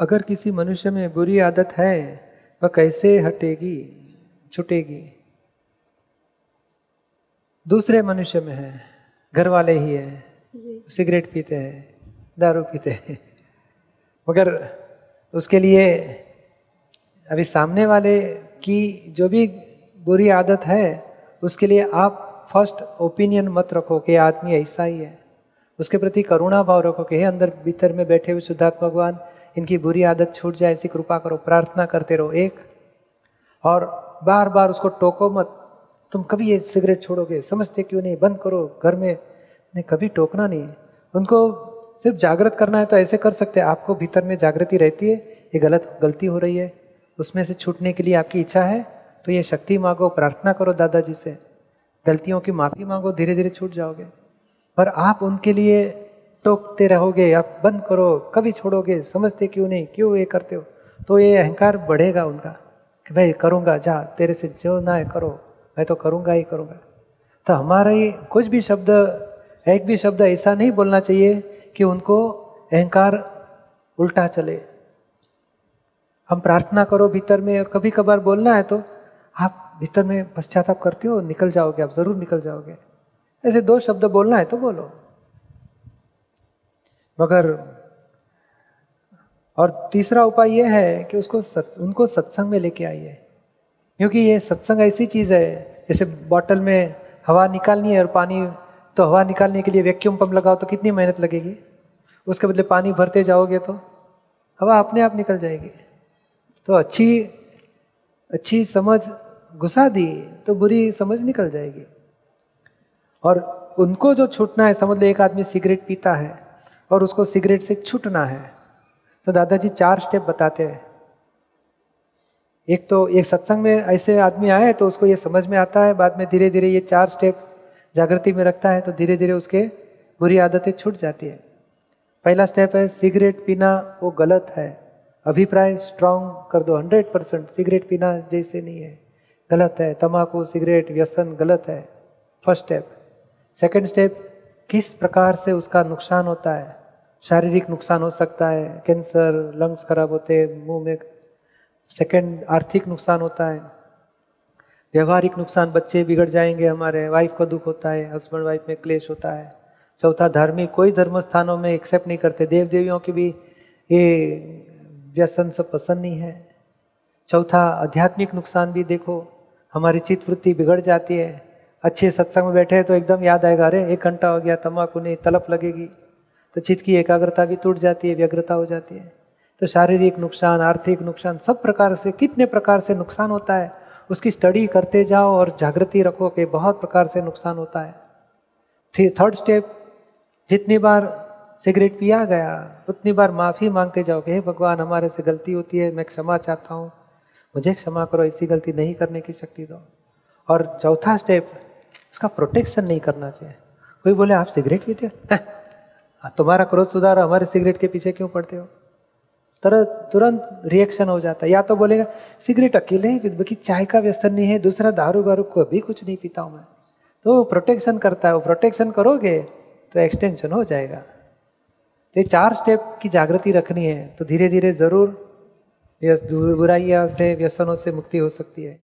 अगर किसी मनुष्य में बुरी आदत है वह कैसे हटेगी छुटेगी? दूसरे मनुष्य में है घर वाले ही है सिगरेट पीते हैं दारू पीते हैं। मगर उसके लिए अभी सामने वाले की जो भी बुरी आदत है उसके लिए आप फ़र्स्ट ओपिनियन मत रखो कि आदमी ऐसा ही है। उसके प्रति करुणा भाव रखो कि हे अंदर भीतर में बैठे हुए शुद्धात्म भगवान इनकी बुरी आदत छूट जाए, ऐसी कृपा करो, प्रार्थना करते रहो, एक। और बार बार उसको टोको मत। तुम कभी ये सिगरेट छोड़ोगे? समझते क्यों नहीं? बंद करो, घर में। नहीं, कभी टोकना नहीं। उनको सिर्फ़ जागृत करना है तो ऐसे कर सकते हैं। आपको भीतर में जागृति रहती है, ये गलत, गलती हो रही है। उसमें से छूटने के लिए आपकी इच्छा है तो ये शक्ति मांगो, प्रार्थना करो दादाजी से। गलतियों की माफ़ी मांगो धीरे धीरे छूट जाओगे। पर आप उनके लिए टोकते रहोगे, आप बंद करो, कभी छोड़ोगे, समझते क्यों नहीं, क्यों ये करते हो? तो ये अहंकार बढ़ेगा उनका कि भाई करूँगा, जा, तेरे से जो ना है करो, मैं तो करूँगा ही करूँगा। तो हमारा ही कुछ भी शब्द, एक भी शब्द ऐसा नहीं बोलना चाहिए कि उनको अहंकार उल्टा चले। हम प्रार्थना करो भीतर में और कभी कभार बोलना है तो आप भीतर में पश्चाताप करते हो, निकल जाओगे, आप ज़रूर निकल जाओगे। ऐसे दो शब्द बोलना है तो बोलो। मगर और तीसरा उपाय यह है कि उसको सत, उनको सत्संग में लेके आइए। क्योंकि ये सत्संग ऐसी चीज़ है जैसे बॉटल में हवा निकालनी है और पानी तो हवा निकालने के लिए वैक्यूम पंप लगाओ तो कितनी मेहनत लगेगी? उसके बदले पानी भरते जाओगे तो? हवा अपने आप निकल जाएगी। तो अच्छी अच्छी समझ घुसा दी तो बुरी समझ निकल जाएगी। और उनको जो छूटना है समझ लो एक आदमी सिगरेट पीता है और उसको सिगरेट से छूटना है। तो दादाजी चार स्टेप बताते हैं। एक तो एक सत्संग में ऐसे आदमी आए तो उसको ये समझ में आता है, बाद में धीरे धीरे ये चार स्टेप जागृति में रखता है तो धीरे धीरे उसके बुरी आदतें छूट जाती है। पहला स्टेप है, सिगरेट पीना वो गलत है। अभिप्राय स्ट्रांग कर दो हंड्रेड परसेंट सिगरेट पीना जैसे नहीं है। गलत है तम्बाकू सिगरेट, व्यसन गलत है। फ़र्स्ट स्टेप सेकंड स्टेप किस प्रकार से उसका नुकसान होता है? शारीरिक नुकसान हो सकता है, कैंसर लंग्स खराब होते हैं, मुँह में सेकंड आर्थिक नुकसान होता है, व्यवहारिक नुकसान, बच्चे बिगड़ जाएँगे हमारे वाइफ को दुख होता है हस्बैंड वाइफ में क्लेश होता है। चौथा, धार्मिक, कोई धर्म स्थानों में एक्सेप्ट नहीं करते देव देवियों की भी ये व्यसन सब पसंद नहीं है। चौथा, आध्यात्मिक नुकसान भी देखो, हमारी चित्त वृत्ति बिगड़ जाती है। अच्छे सत्संग में बैठे तो एकदम याद आएगा, अरे, एक घंटा हो गया तम्बाकू नहीं, तलप लगेगी। तो चित्त की एकाग्रता भी टूट जाती है, व्यग्रता हो जाती है। तो शारीरिक नुकसान, आर्थिक नुकसान, सब प्रकार से, कितने प्रकार से नुकसान होता है, उसकी स्टडी करते जाओ और जागृति रखो कि बहुत प्रकार से नुकसान होता है। थर्ड स्टेप जितनी बार सिगरेट पिया गया, उतनी बार माफ़ी मांगते जाओ कि, हे भगवान, हमारे से गलती होती है, मैं क्षमा चाहता हूँ। मुझे क्षमा करो, ऐसी गलती नहीं करने की शक्ति दो। और चौथा स्टेप उसका प्रोटेक्शन नहीं करना चाहिए। कोई बोले, आप सिगरेट पीते तुम्हारा क्रोध सुधार, हमारे सिगरेट के पीछे क्यों पड़ते हो? तरह तुरंत रिएक्शन हो जाता है। या तो बोलेगा, सिगरेट अकेले ही बल्कि चाय का व्यसन नहीं है, दूसरा दारू वारू को भी कुछ नहीं पीता हूँ मैं। तो प्रोटेक्शन करता है। वो प्रोटेक्शन करोगे तो एक्सटेंशन हो जाएगा। तो ये चार स्टेप की जागृति रखनी है। तो धीरे धीरे ज़रूर बुराइयों से, व्यसनों से मुक्ति हो सकती है।